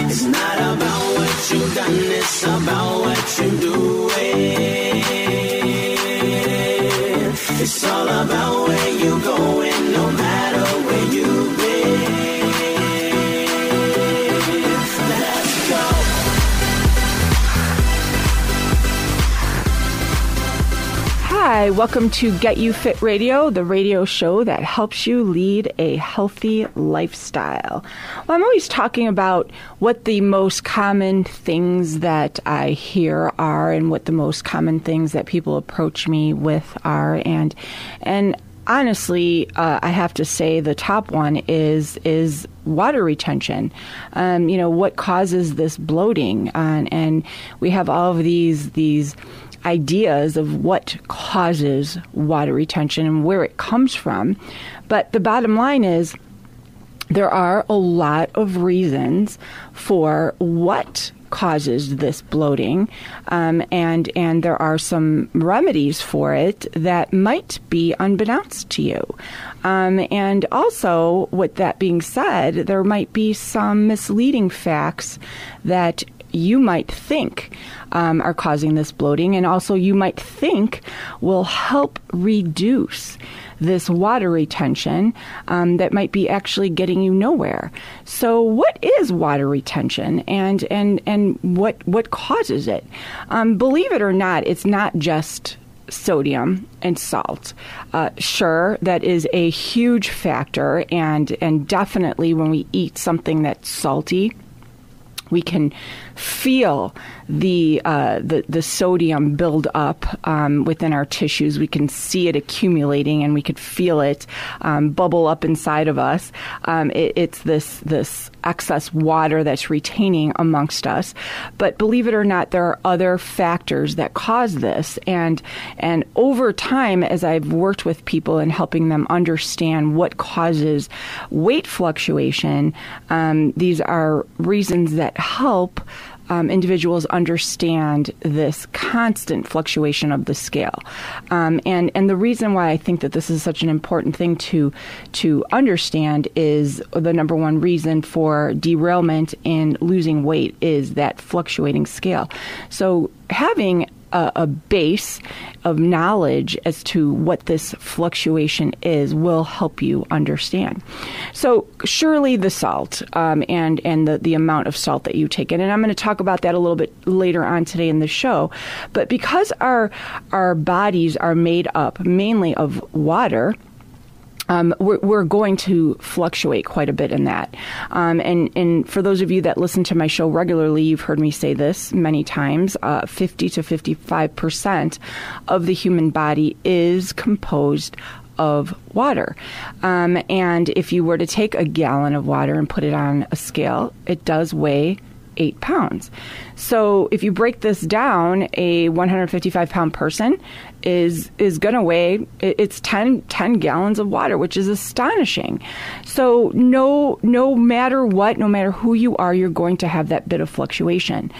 It's not about what you've done, it's about what you're doing. It's all about where you're going, no matter Hi, welcome to Get You Fit Radio, the radio show that helps you lead a healthy lifestyle. Well, I'm always talking about what the most common things that I hear are and what the most common things that people approach me with are and and honestly, uh, I have to say the top one is is water retention. Um, you know what causes this bloating, and, and we have all of these these ideas of what causes water retention and where it comes from. But the bottom line is there are a lot of reasons for what causes this bloating, um, and and there are some remedies for it that might be unbeknownst to you. Um, and also, with that being said, there might be some misleading facts that you might think um, are causing this bloating, and also you might think will help reduce this water retention um, that might be actually getting you nowhere. So, what is water retention, and and and what what causes it? Um, believe it or not, it's not just sodium and salt. Uh, sure, that is a huge factor, and and definitely when we eat something that's salty, we can feel the uh, the, the sodium build up um, within our tissues. We can see it accumulating, and we could feel it um, bubble up inside of us. Um, it, it's this this excess water that's retaining amongst us. But believe it or not, there are other factors that cause this, and and over time, as I've worked with people and helping them understand what causes weight fluctuation, um, these are reasons that help um, individuals understand this constant fluctuation of the scale. Um, and and the reason why I think that this is such an important thing to to understand is the number one reason for derailment in losing weight is that fluctuating scale. So having a, a, base of knowledge as to what this fluctuation is will help you understand. So surely the salt um, and and the, the amount of salt that you take in, and I'm going to talk about that a little bit later on today in the show. But because our our bodies are made up mainly of water um, we're, we're, going to fluctuate quite a bit in that. Um, and, and for those of you that listen to my show regularly, you've heard me say this many times uh, 50 to 55% of the human body is composed of water. Um, and if you were to take a gallon of water and put it on a scale, it does weigh eight pounds. So if you break this down, a 155 pound person is is going to weigh it's 10, 10 gallons of water, which is astonishing. So no no matter what, no matter who you are, you're going to have that bit of fluctuation.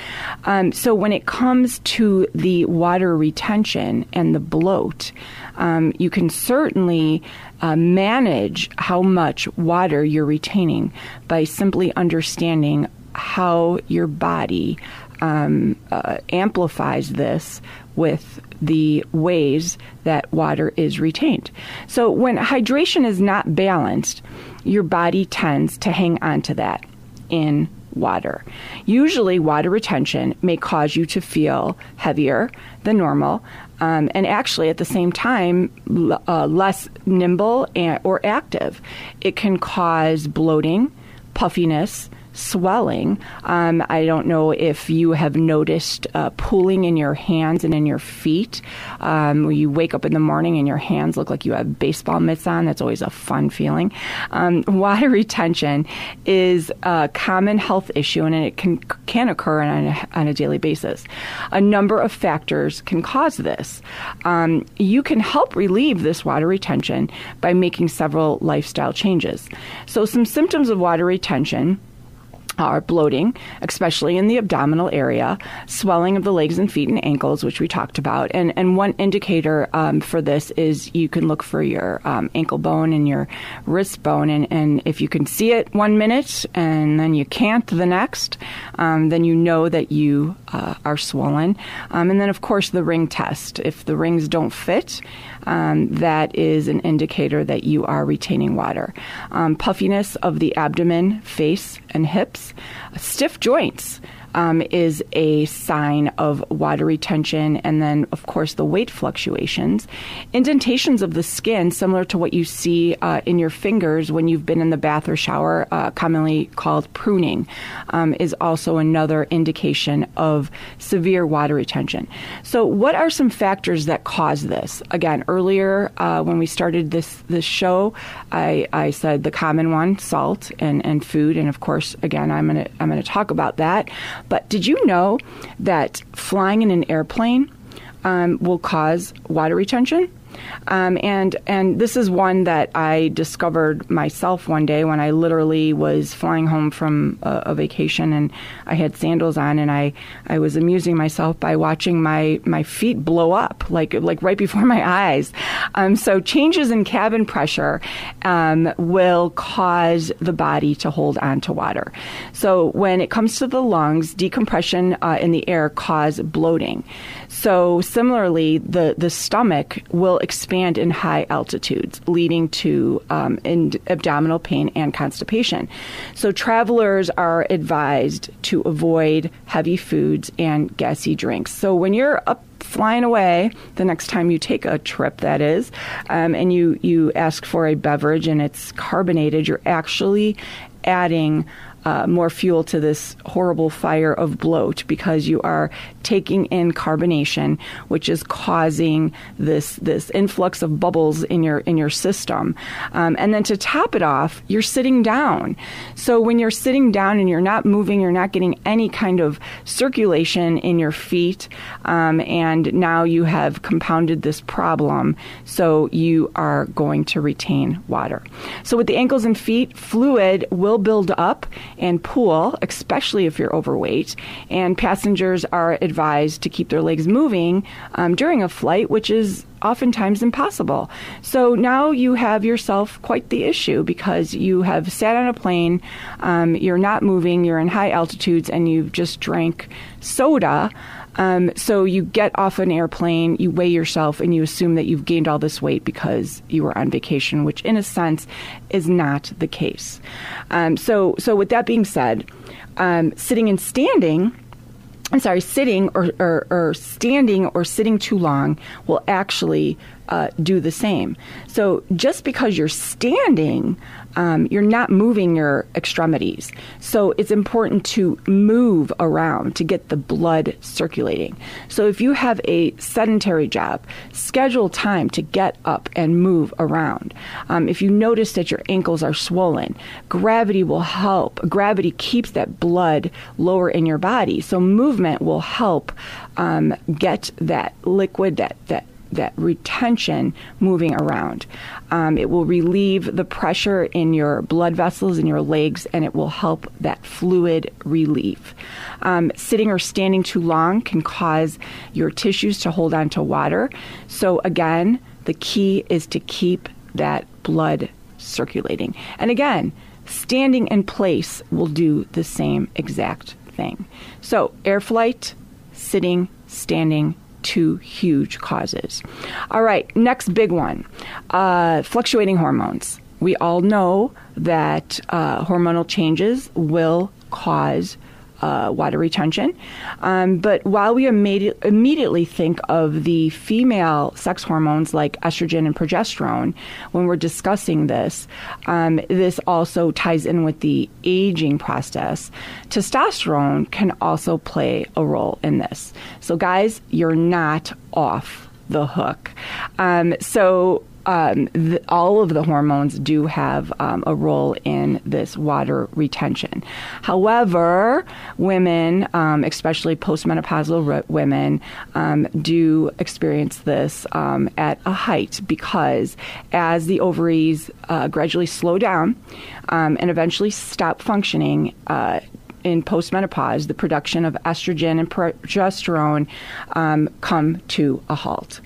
Um, so when it comes to the water retention and the bloat, um, you can certainly uh, manage how much water you're retaining by simply understanding how your body um, uh, amplifies this with the ways that water is retained. So, when hydration is not balanced, your body tends to hang on to that in water. Usually, water retention may cause you to feel heavier than normal, um, and actually, at the same time, uh, less nimble and, or active. It can cause bloating, puffiness, swelling. Um, I don't know if you have noticed uh, pooling in your hands and in your feet. Um, you wake up in the morning and your hands look like you have baseball mitts on. That's always a fun feeling. Um, water retention is a common health issue and it can, can occur on a, on a daily basis. A number of factors can cause this. Um, you can help relieve this water retention by making several lifestyle changes. So, some symptoms of water retention are bloating, especially in the abdominal area, swelling of the legs and feet and ankles, which we talked about. And, and one indicator um, for this is you can look for your um, ankle bone and your wrist bone. And, and if you can see it one minute and then you can't the next, um, then you know that you uh, are swollen. Um, and then, of course, the ring test. If the rings don't fit, um, that is an indicator that you are retaining water. Um, puffiness of the abdomen, face, and hips, stiff joints um, is a sign of water retention, and then, of course, the weight fluctuations. Indentations of the skin, similar to what you see uh, in your fingers when you've been in the bath or shower, uh, commonly called pruning, um, is also another indication of severe water retention. So, what are some factors that cause this? Again, earlier uh, when we started this this show, I, I said the common one, salt and, and food, and of course, again, I'm gonna I'm gonna talk about that. But did you know that flying in an airplane um, will cause water retention? Um, and and this is one that I discovered myself one day when I literally was flying home from a, a, vacation and I had sandals on and I, I was amusing myself by watching my, my feet blow up like like right before my eyes. Um, so changes in cabin pressure um, will cause the body to hold on to water. So when it comes to the lungs, decompression uh, in the air cause bloating. So similarly, the the stomach will expand in high altitudes, leading to um, abdominal pain and constipation. So, travelers are advised to avoid heavy foods and gassy drinks. So, when you're up flying away the next time you take a trip that is um, and you you ask for a beverage and it's carbonated you're actually adding uh, more fuel to this horrible fire of bloat because you are taking in carbonation, which is causing this this influx of bubbles in your in your system. Um, and then to top it off, you're sitting down. So when you're sitting down and you're not moving, you're not getting any kind of circulation in your feet, um, and now you have compounded this problem. So you are going to retain water. So with the ankles and feet, fluid will build up and pool, especially if you're overweight. And passengers are advised to keep their legs moving um, during a flight, which is oftentimes impossible. So now you have yourself quite the issue because you have sat on a plane, um, you're not moving, you're in high altitudes, and you've just drank soda. Um, so you get off an airplane, you weigh yourself, and you assume that you've gained all this weight because you were on vacation, which in a sense is not the case. Um, so, so with that being said, um, sitting and standing. I'm sorry, sitting or, or, or, standing or sitting too long will actually uh, do the same. So just because you're standing, um, you're not moving your extremities. So it's important to move around to get the blood circulating. So if you have a sedentary job, schedule time to get up and move around. Um, if you notice that your ankles are swollen, gravity will help. Gravity keeps that blood lower in your body. So movement will help um, get that liquid, that, that that retention moving around. Um, it will relieve the pressure in your blood vessels in your legs, and it will help that fluid relief. Um, sitting or standing too long can cause your tissues to hold on to water. So again, the key is to keep that blood circulating. And again, standing in place will do the same exact thing. So, air flight, sitting, standing, two huge causes. All right, next big one uh, fluctuating hormones. We all know that uh, hormonal changes will cause uh, water retention. Um, but while we immedi- immediately think of the female sex hormones like estrogen and progesterone when we're discussing this, um, this also ties in with the aging process. Testosterone can also play a role in this. So, guys, you're not off the hook. Um, so, um, all of the hormones do have um, a role in this water retention. However, women, um, especially postmenopausal re- women, um, do experience this um, at a height because as the ovaries uh, gradually slow down um, and eventually stop functioning, uh, in postmenopause, the production of estrogen and progesterone come to a halt.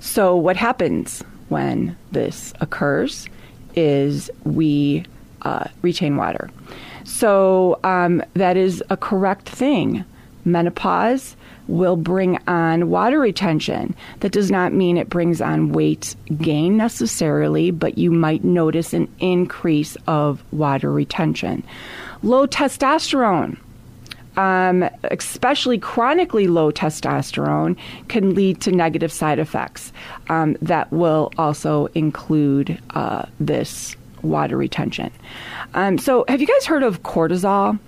So, what happens when this occurs is we uh, retain water. So um, that is a correct thing. Menopause will bring on water retention. That does not mean it brings on weight gain necessarily, but you might notice an increase of water retention. Low testosterone um, especially chronically low testosterone, can lead to negative side effects um, that will also include uh, this water retention. Um, so, have you guys heard of cortisol?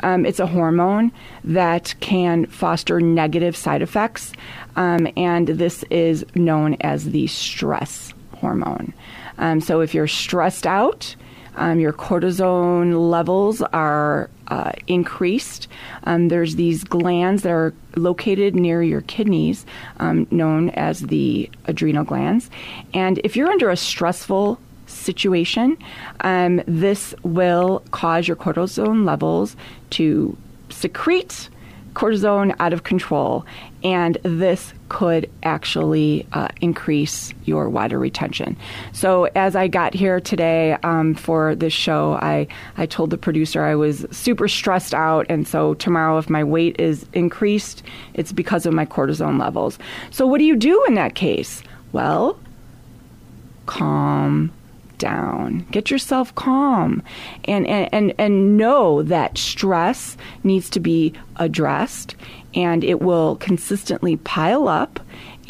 Um, it's a hormone that can foster negative side effects, um, and this is known as the stress hormone. Um, so, if you're stressed out, um, your cortisone levels are uh, increased. Um, there's these glands that are located near your kidneys, um, known as the adrenal glands. And if you're under a stressful situation, um, this will cause your cortisone levels to secrete cortisone out of control, and this could actually uh, increase your water retention. So, as I got here today um, for this show, I, I told the producer I was super stressed out, and so tomorrow, if my weight is increased, it's because of my cortisone levels. So, what do you do in that case? Well, calm down. Get yourself calm. And, and, and, and know that stress needs to be addressed and it will consistently pile up.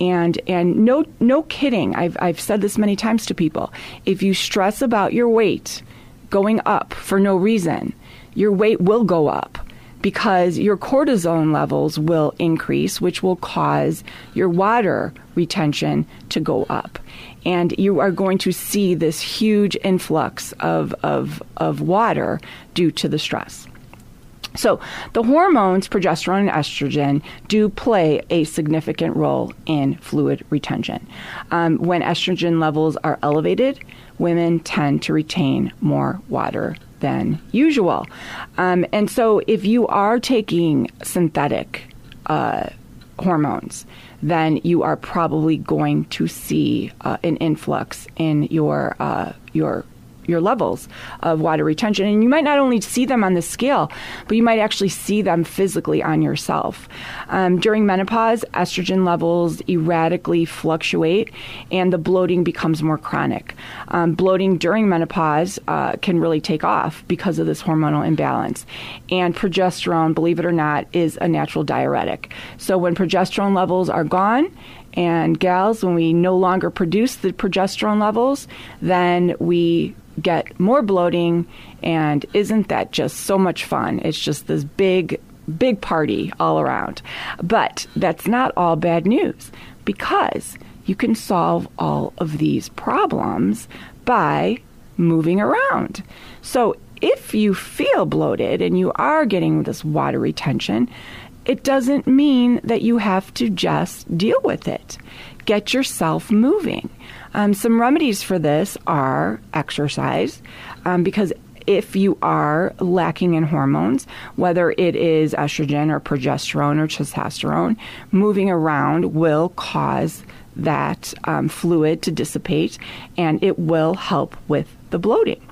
And and no no kidding. I've I've said this many times to people. If you stress about your weight going up for no reason your weight will go up because your cortisone levels will increase which will cause your water retention to go up and you are going to see this huge influx of, of, of water due to the stress. So, the hormones, progesterone and estrogen, do play a significant role in fluid retention. Um, when estrogen levels are elevated, women tend to retain more water than usual. Um, and so, if you are taking synthetic uh, hormones, then you are probably going to see uh, an influx in your uh, your your levels of water retention. And you might not only see them on the scale, but you might actually see them physically on yourself. Um, during menopause, estrogen levels erratically fluctuate and the bloating becomes more chronic. Um, bloating during menopause uh, can really take off because of this hormonal imbalance. And progesterone, believe it or not, is a natural diuretic. So when progesterone levels are gone, and gals, when we no longer produce the progesterone levels, then we get more bloating. And isn't that just so much fun? It's just this big, big party all around. But that's not all bad news because you can solve all of these problems by moving around. So if you feel bloated and you are getting this water retention, it doesn't mean that you have to just deal with it. Get yourself moving. Um, some remedies for this are exercise, um, because if you are lacking in hormones, whether it is estrogen or progesterone or testosterone, moving around will cause that um, fluid to dissipate and it will help with the bloating.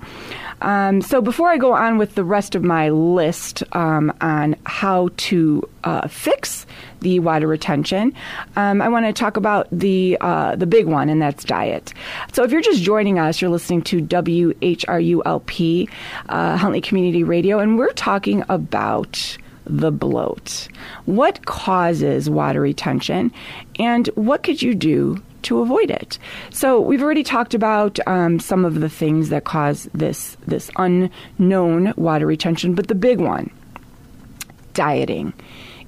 Um, so before I go on with the rest of my list um, on how to uh, fix the water retention, um, I want to talk about the uh, the big one, and that's diet. So if you're just joining us, you're listening to WHRULP, uh, Huntley Community Radio, and we're talking about the bloat. What causes water retention, and what could you do to avoid it. So we've already talked about um, some of the things that cause this this unknown water retention, but the big one, dieting,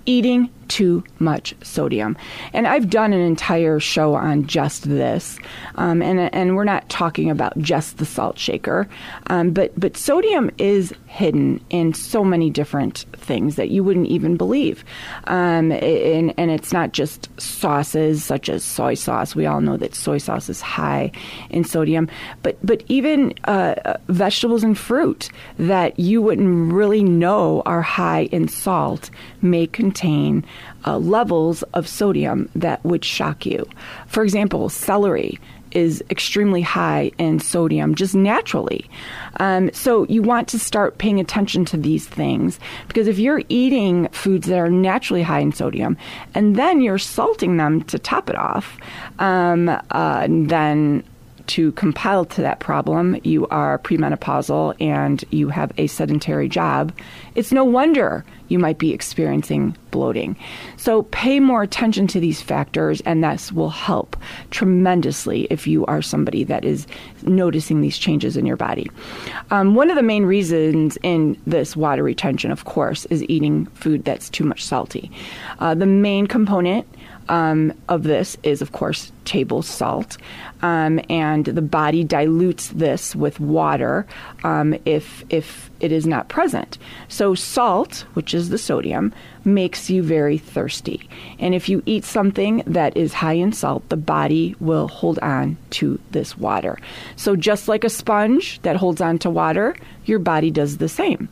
eating too much sodium. And I've done an entire show on just this, um, and and we're not talking about just the salt shaker, um, but but sodium is hidden in so many different things that you wouldn't even believe, um, and and it's not just sauces such as soy sauce. We all know that soy sauce is high in sodium, but but even uh, vegetables and fruit that you wouldn't really know are high in salt may contain uh, levels of sodium that would shock you. For example, celery is extremely high in sodium just naturally. Um, so you want to start paying attention to these things because if you're eating foods that are naturally high in sodium and then you're salting them to top it off, um, uh, then to compile to that problem, you are premenopausal and you have a sedentary job, it's no wonder you might be experiencing bloating. So pay more attention to these factors, and this will help tremendously if you are somebody that is noticing these changes in your body. Um, one of the main reasons in this water retention, of course, is eating food that's too much salty. Uh, the main component um, of this is, of course, table salt, um, and the body dilutes this with water um, if if it is not present. So salt, which is the sodium, makes you very thirsty, and if you eat something that is high in salt, the body will hold on to this water. So just like a sponge that holds on to water, your body does the same.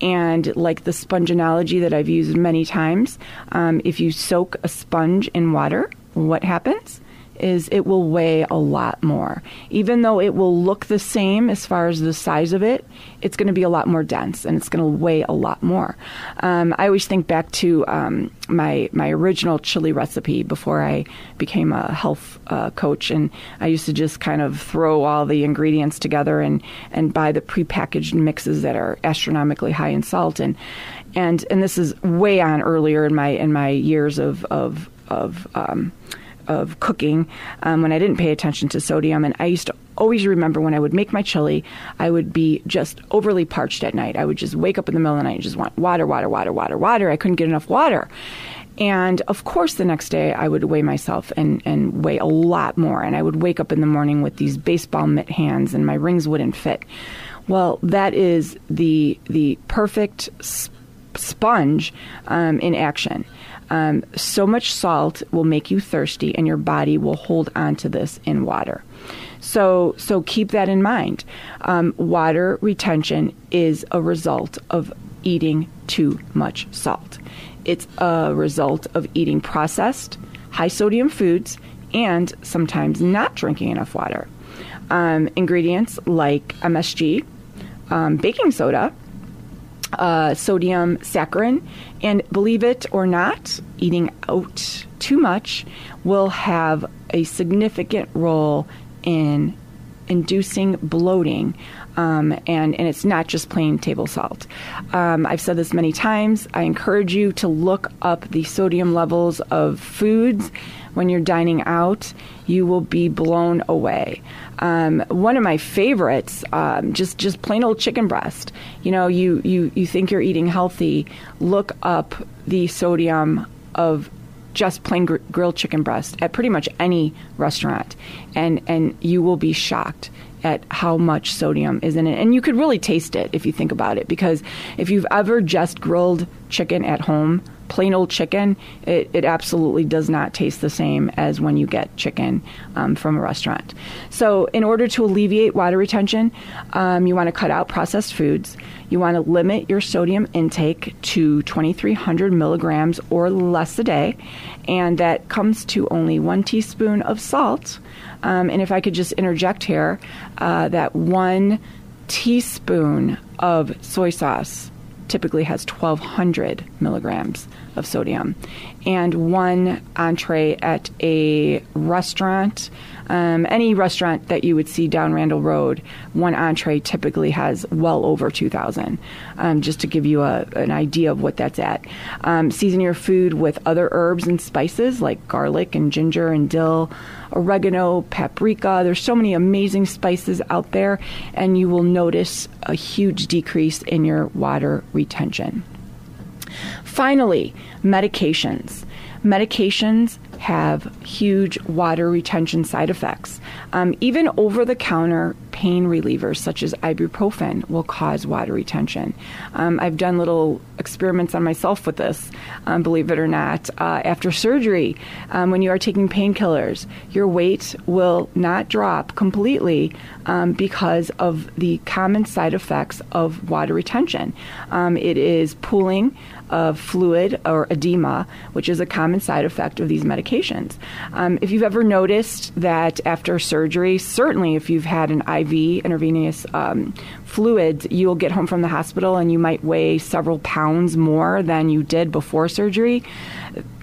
And like the sponge analogy that I've used many times, um, if you soak a sponge in water, what happens? Is it will weigh a lot more. Even though it will look the same as far as the size of it, it's going to be a lot more dense and it's going to weigh a lot more. Um, I always think back to um, my my original chili recipe before I became a health uh, coach, and I used to just kind of throw all the ingredients together and and buy the prepackaged mixes that are astronomically high in salt and and and this is way on earlier in my in my years of of of um, of cooking um, when I didn't pay attention to sodium. And I used to always remember when I would make my chili, I would be just overly parched at night. I would just wake up in the middle of the night and just want water, water, water, water, water. I couldn't get enough water. And of course, the next day I would weigh myself and, and weigh a lot more. And I would wake up in the morning with these baseball mitt hands and my rings wouldn't fit. Well, that is the, the perfect sponge um, in action. Um, so much salt will make you thirsty, and your body will hold onto this in water. So, so keep that in mind. Um, water retention is a result of eating too much salt. It's a result of eating processed, high sodium foods, and sometimes not drinking enough water. Um, ingredients like MSG, um, baking soda, uh, sodium saccharin. And believe it or not, eating out too much will have a significant role in inducing bloating. Um, and, and it's not just plain table salt. Um, I've said this many times. I encourage you to look up the sodium levels of foods when you're dining out. You will be blown away. Um, one of my favorites, um, just just plain old chicken breast. You know, you you you think you're eating healthy. Look up the sodium of just plain gr- grilled chicken breast at pretty much any restaurant, and and you will be shocked at how much sodium is in it. And you could really taste it if you think about it, because if you've ever just grilled chicken at home plain old chicken, it, it absolutely does not taste the same as when you get chicken um, from a restaurant. So, in order to alleviate water retention, um, you want to cut out processed foods. You want to limit your sodium intake to 2,300 milligrams or less a day, and that comes to only one teaspoon of salt. Um, and if I could just interject here, uh, that one teaspoon of soy sauce typically has 1200 milligrams of sodium. And one entree at a restaurant Um, any restaurant that you would see down Randall Road, one entree typically has well over 2,000, um, just to give you a, an idea of what that's at. Um, season your food with other herbs and spices like garlic and ginger and dill, oregano, paprika. There's so many amazing spices out there, and you will notice a huge decrease in your water retention. Finally, medications. Medications have huge water retention side effects. Um, even over the counter pain relievers, such as ibuprofen, will cause water retention. Um, I've done little experiments on myself with this, um, believe it or not. Uh, after surgery, um, when you are taking painkillers, your weight will not drop completely um, because of the common side effects of water retention. Um, it is pooling of fluid or edema, which is a common side effect of these medications. Um, if you've ever noticed that after surgery, certainly if you've had an IV intravenous um, fluids, you'll get home from the hospital and you might weigh several pounds more than you did before surgery,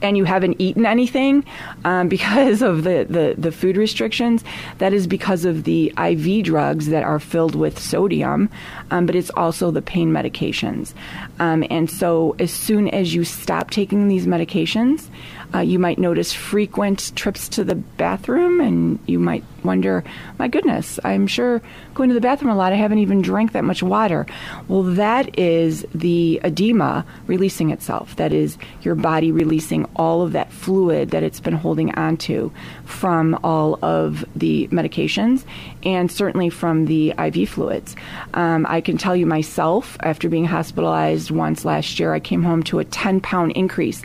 and you haven't eaten anything um, because of the, the, the food restrictions. That is because of the IV drugs that are filled with sodium, um, but it's also the pain medications. Um, and so, as soon as you stop taking these medications, uh, you might notice frequent trips to the bathroom, and you might wonder, my goodness, I'm sure going to the bathroom a lot, I haven't even drank that much water. Well, that is the edema releasing itself. That is your body releasing all of that fluid that it's been holding onto from all of the medications and certainly from the IV fluids. Um, I can tell you myself, after being hospitalized once last year, I came home to a 10 pound increase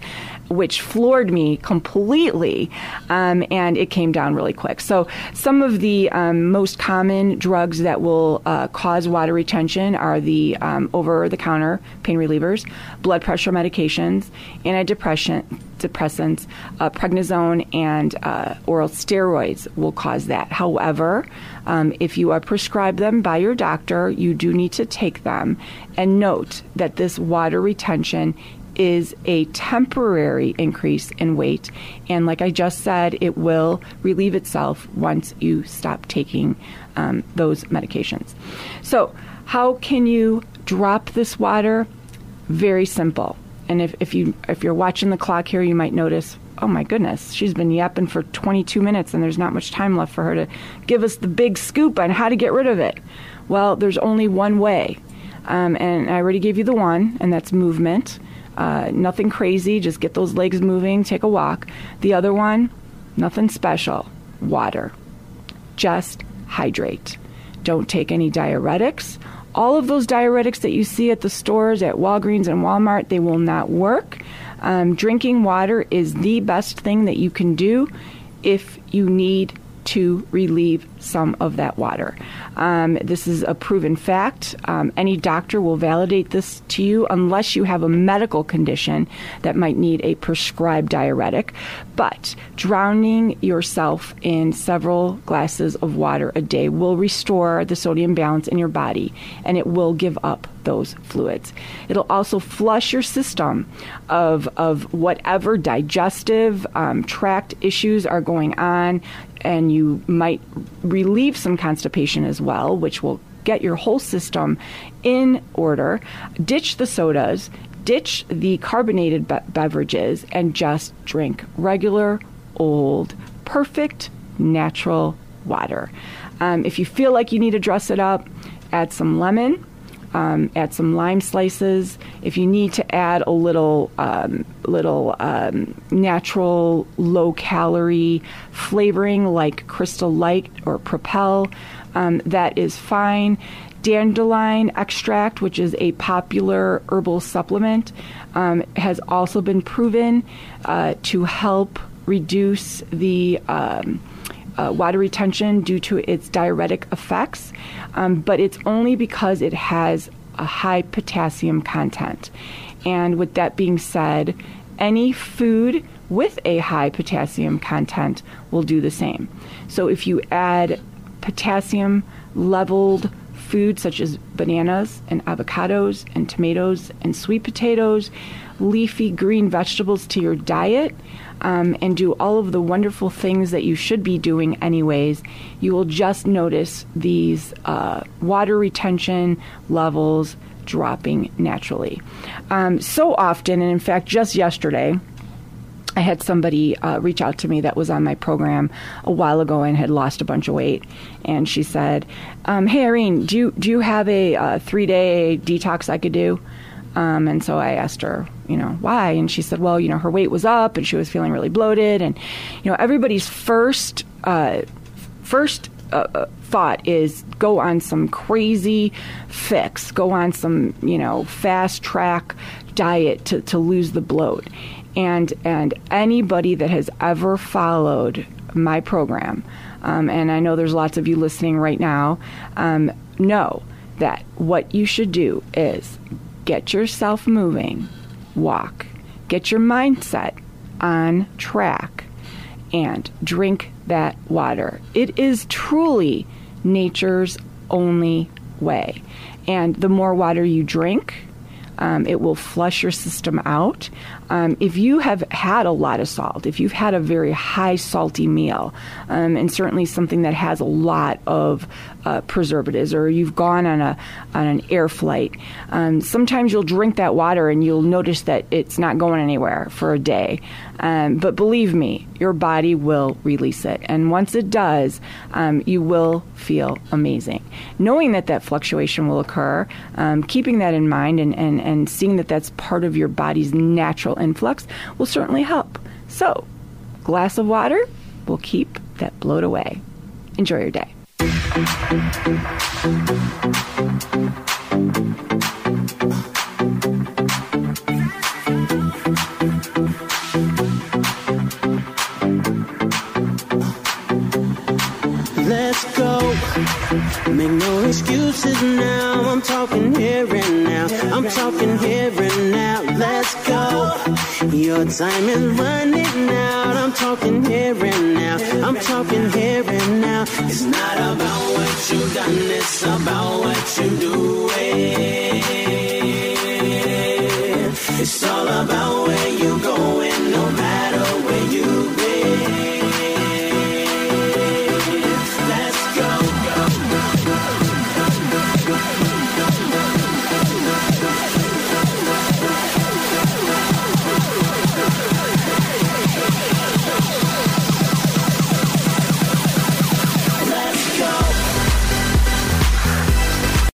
which floored me completely, um, and it came down really quick. So, some of the um, most common drugs that will uh, cause water retention are the um, over the counter pain relievers, blood pressure medications, antidepressants, Depressants, uh, prednisone, and uh, oral steroids will cause that. However, um, if you are prescribed them by your doctor, you do need to take them. And note that this water retention is a temporary increase in weight. And like I just said, it will relieve itself once you stop taking um, those medications. So, how can you drop this water? Very simple. And if, if you if you're watching the clock here, you might notice, oh my goodness, she's been yapping for 22 minutes, and there's not much time left for her to give us the big scoop on how to get rid of it. Well, there's only one way, um, and I already gave you the one, and that's movement. Uh, nothing crazy, just get those legs moving, take a walk. The other one, nothing special, water. Just hydrate. Don't take any diuretics. All of those diuretics that you see at the stores, at Walgreens and Walmart, they will not work. Um, drinking water is the best thing that you can do if you need to relieve some of that water. Um, this is a proven fact. Um, any doctor will validate this to you unless you have a medical condition that might need a prescribed diuretic. But drowning yourself in several glasses of water a day will restore the sodium balance in your body and it will give up those fluids. It'll also flush your system of, of whatever digestive um, tract issues are going on, and you might relieve some constipation as well, which will get your whole system in order. Ditch the sodas, ditch the carbonated be- beverages, and just drink regular, old, perfect, natural water. Um, if you feel like you need to dress it up, add some lemon. Um, add some lime slices. If you need to add a little, um, little um, natural, low calorie flavoring like Crystal Light or Propel, um, that is fine. Dandelion extract, which is a popular herbal supplement, um, has also been proven uh, to help reduce the um, uh, water retention due to its diuretic effects, um, but it's only because it has a high potassium content. And with that being said, any food with a high potassium content will do the same. So if you add potassium leveled foods such as bananas and avocados and tomatoes and sweet potatoes, leafy green vegetables to your diet, um, and do all of the wonderful things that you should be doing anyways, you will just notice these uh, water retention levels dropping naturally. Um, so often, and in fact, just yesterday, I had somebody uh, reach out to me that was on my program a while ago and had lost a bunch of weight, and she said, um, "Hey, Irene, do you do you have a uh, three day detox I could do?" Um, and so I asked her, you know, why, and she said, well, you know, her weight was up and she was feeling really bloated, and you know, everybody's first uh, first uh, uh, thought is go on some crazy fix, go on some, you know, fast track diet to, to lose the bloat. And, and anybody that has ever followed my program, um, and I know there's lots of you listening right now, um, know that what you should do is get yourself moving, walk, get your mindset on track, and drink that water. It is truly nature's only way. And the more water you drink, um, it will flush your system out. Um, if you have had a lot of salt, if you've had a very high salty meal, um, and certainly something that has a lot of uh, preservatives, or you've gone on a on an air flight, um, sometimes you'll drink that water and you'll notice that it's not going anywhere for a day. Um, but believe me, your body will release it, and once it does, um, you will feel amazing. Knowing that that fluctuation will occur, keeping that in mind, and, and and seeing that that's part of your body's natural influx will certainly help. So, glass of water will keep that bloat away. Enjoy your day. Make no excuses now. I'm talking here and now. I'm talking here and now. Let's go. Your time is running out. I'm talking here and now. I'm talking here and now. It's not about what you've done, it's about what you doing. It's all about where you're going.